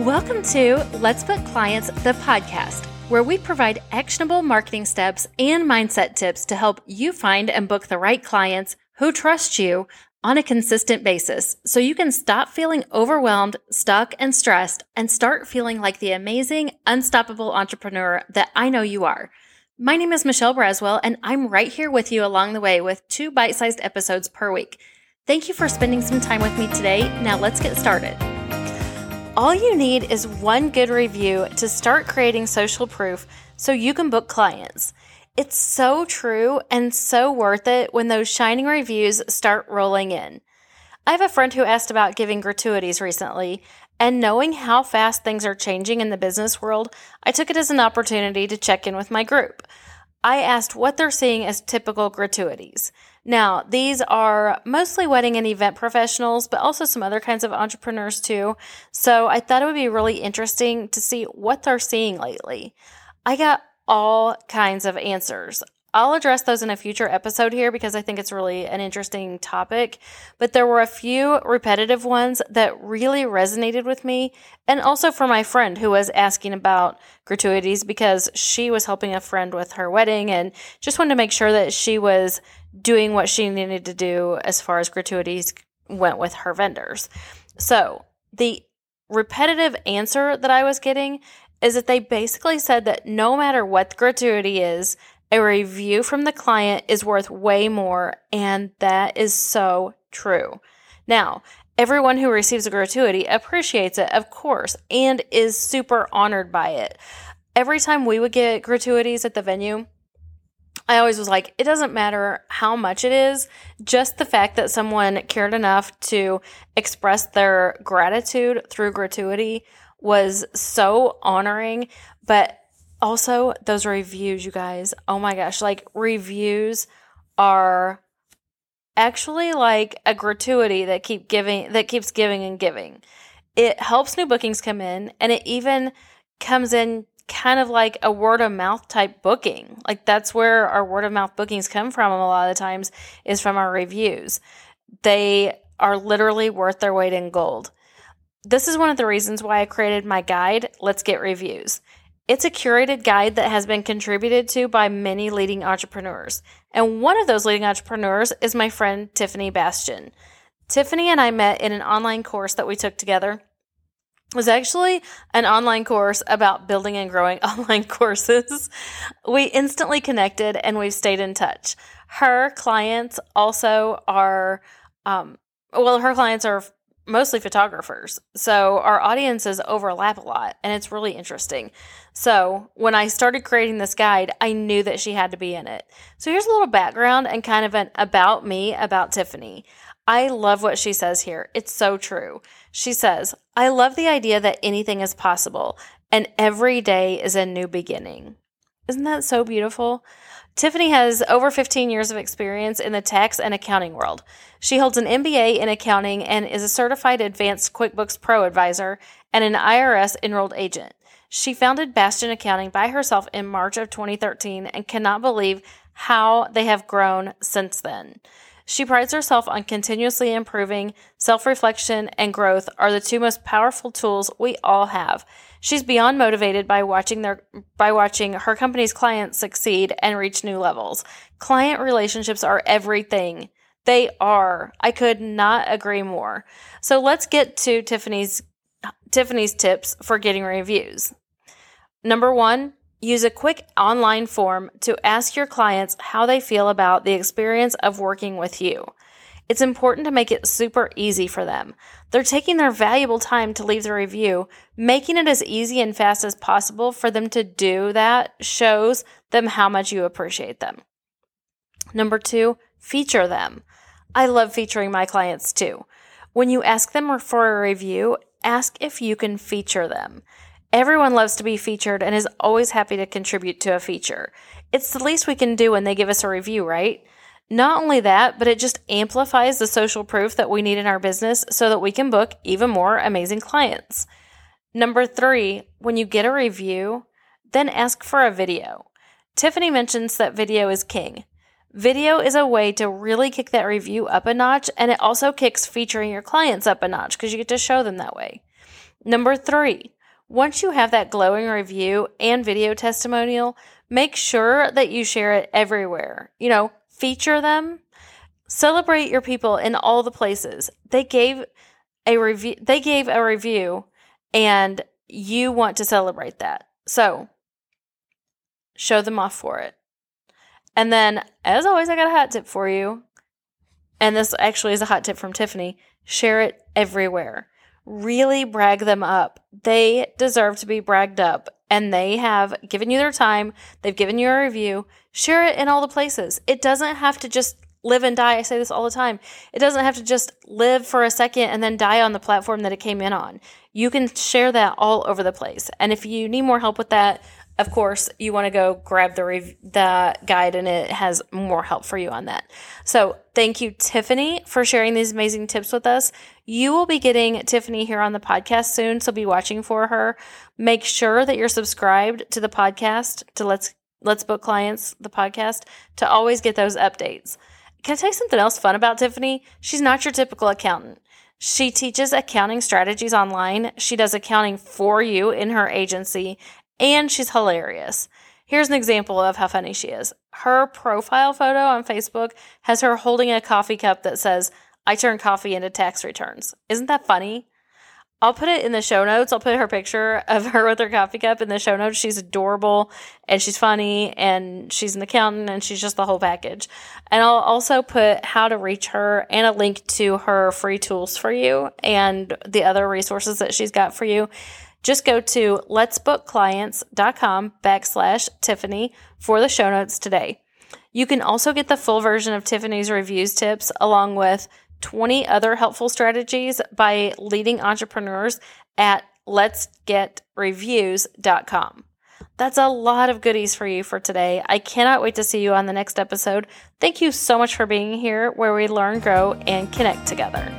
Welcome to Let's Book Clients, the podcast, where we provide actionable marketing steps and mindset tips to help you find and book the right clients who trust you on a consistent basis so you can stop feeling overwhelmed, stuck, and stressed and start feeling like the amazing, unstoppable entrepreneur that I know you are. My name is Michelle Braswell, and I'm right here with you along the way with two bite sized episodes per week. Thank you for spending some time with me today. Now let's get started. All you need is one good review to start creating social proof so you can book clients. It's so true and so worth it when those shining reviews start rolling in. I have a friend who asked about giving gratuities recently, and knowing how fast things are changing in the business world, I took it as an opportunity to check in with my group. I asked what they're seeing as typical gratuities. Now, these are mostly wedding and event professionals, but also some other kinds of entrepreneurs too. So I thought it would be really interesting to see what they're seeing lately. I got all kinds of answers. I'll address those in a future episode here because I think it's really an interesting topic. But there were a few repetitive ones that really resonated with me, and also for my friend who was asking about gratuities because she was helping a friend with her wedding and just wanted to make sure that she was doing what she needed to do as far as gratuities went with her vendors. So the repetitive answer that I was getting is that they basically said that no matter what the gratuity is, a review from the client is worth way more, and that is so true. Now, everyone who receives a gratuity appreciates it, of course, and is super honored by it. Every time we would get gratuities at the venue, I always was like, it doesn't matter how much it is, just the fact that someone cared enough to express their gratitude through gratuity was so honoring. But also, those reviews, you guys, oh my gosh, like reviews are actually like a gratuity that keep giving that keeps giving and giving. It helps new bookings come in and it even comes in kind of like a word of mouth type booking. Like that's where our word of mouth bookings come from a lot of times is from our reviews. They are literally worth their weight in gold. This is one of the reasons why I created my guide, Let's Get Reviews. It's a curated guide that has been contributed to by many leading entrepreneurs. And one of those leading entrepreneurs is my friend Tiffany Bastian. Tiffany and I met in an online course that we took together. It was actually an online course about building and growing online courses. We instantly connected and we've stayed in touch. Her clients also are, um, well, her clients are mostly photographers. So our audiences overlap a lot and it's really interesting. So when I started creating this guide, I knew that she had to be in it. So here's a little background and kind of an about me about Tiffany. I love what she says here. It's so true. She says, I love the idea that anything is possible and every day is a new beginning. Isn't that so beautiful? Tiffany has over 15 years of experience in the tax and accounting world. She holds an MBA in accounting and is a certified advanced QuickBooks Pro advisor and an IRS enrolled agent. She founded Bastian Accounting by herself in March of 2013 and cannot believe how they have grown since then. She prides herself on continuously improving. Self reflection and growth are the two most powerful tools we all have. She's beyond motivated by watching their by watching her company's clients succeed and reach new levels. Client relationships are everything. They are. I could not agree more. So let's get to Tiffany's Tiffany's tips for getting reviews. Number 1, use a quick online form to ask your clients how they feel about the experience of working with you. It's important to make it super easy for them. They're taking their valuable time to leave the review. Making it as easy and fast as possible for them to do that shows them how much you appreciate them. Number two, feature them. I love featuring my clients too. When you ask them for a review, ask if you can feature them. Everyone loves to be featured and is always happy to contribute to a feature. It's the least we can do when they give us a review, right? Not only that, but it just amplifies the social proof that we need in our business so that we can book even more amazing clients. Number three, when you get a review, then ask for a video. Tiffany mentions that video is king. Video is a way to really kick that review up a notch, and it also kicks featuring your clients up a notch because you get to show them that way. Number three, once you have that glowing review and video testimonial, make sure that you share it everywhere. You know, feature them, celebrate your people in all the places. They gave a review they gave a review and you want to celebrate that. So, show them off for it. And then, as always, I got a hot tip for you. And this actually is a hot tip from Tiffany. Share it everywhere. Really brag them up. They deserve to be bragged up. And they have given you their time. They've given you a review. Share it in all the places. It doesn't have to just live and die. I say this all the time. It doesn't have to just live for a second and then die on the platform that it came in on. You can share that all over the place. And if you need more help with that, of course, you want to go grab the the guide and it has more help for you on that. So, thank you Tiffany for sharing these amazing tips with us. You will be getting Tiffany here on the podcast soon, so be watching for her. Make sure that you're subscribed to the podcast to Let's Let's Book Clients the podcast to always get those updates. Can I tell you something else fun about Tiffany? She's not your typical accountant. She teaches accounting strategies online. She does accounting for you in her agency and she's hilarious. Here's an example of how funny she is. Her profile photo on Facebook has her holding a coffee cup that says, I turn coffee into tax returns. Isn't that funny? I'll put it in the show notes. I'll put her picture of her with her coffee cup in the show notes. She's adorable and she's funny and she's an accountant and she's just the whole package. And I'll also put how to reach her and a link to her free tools for you and the other resources that she's got for you. Just go to letsbookclients.com backslash Tiffany for the show notes today. You can also get the full version of Tiffany's reviews tips along with 20 other helpful strategies by leading entrepreneurs at letsgetreviews.com. That's a lot of goodies for you for today. I cannot wait to see you on the next episode. Thank you so much for being here where we learn, grow, and connect together.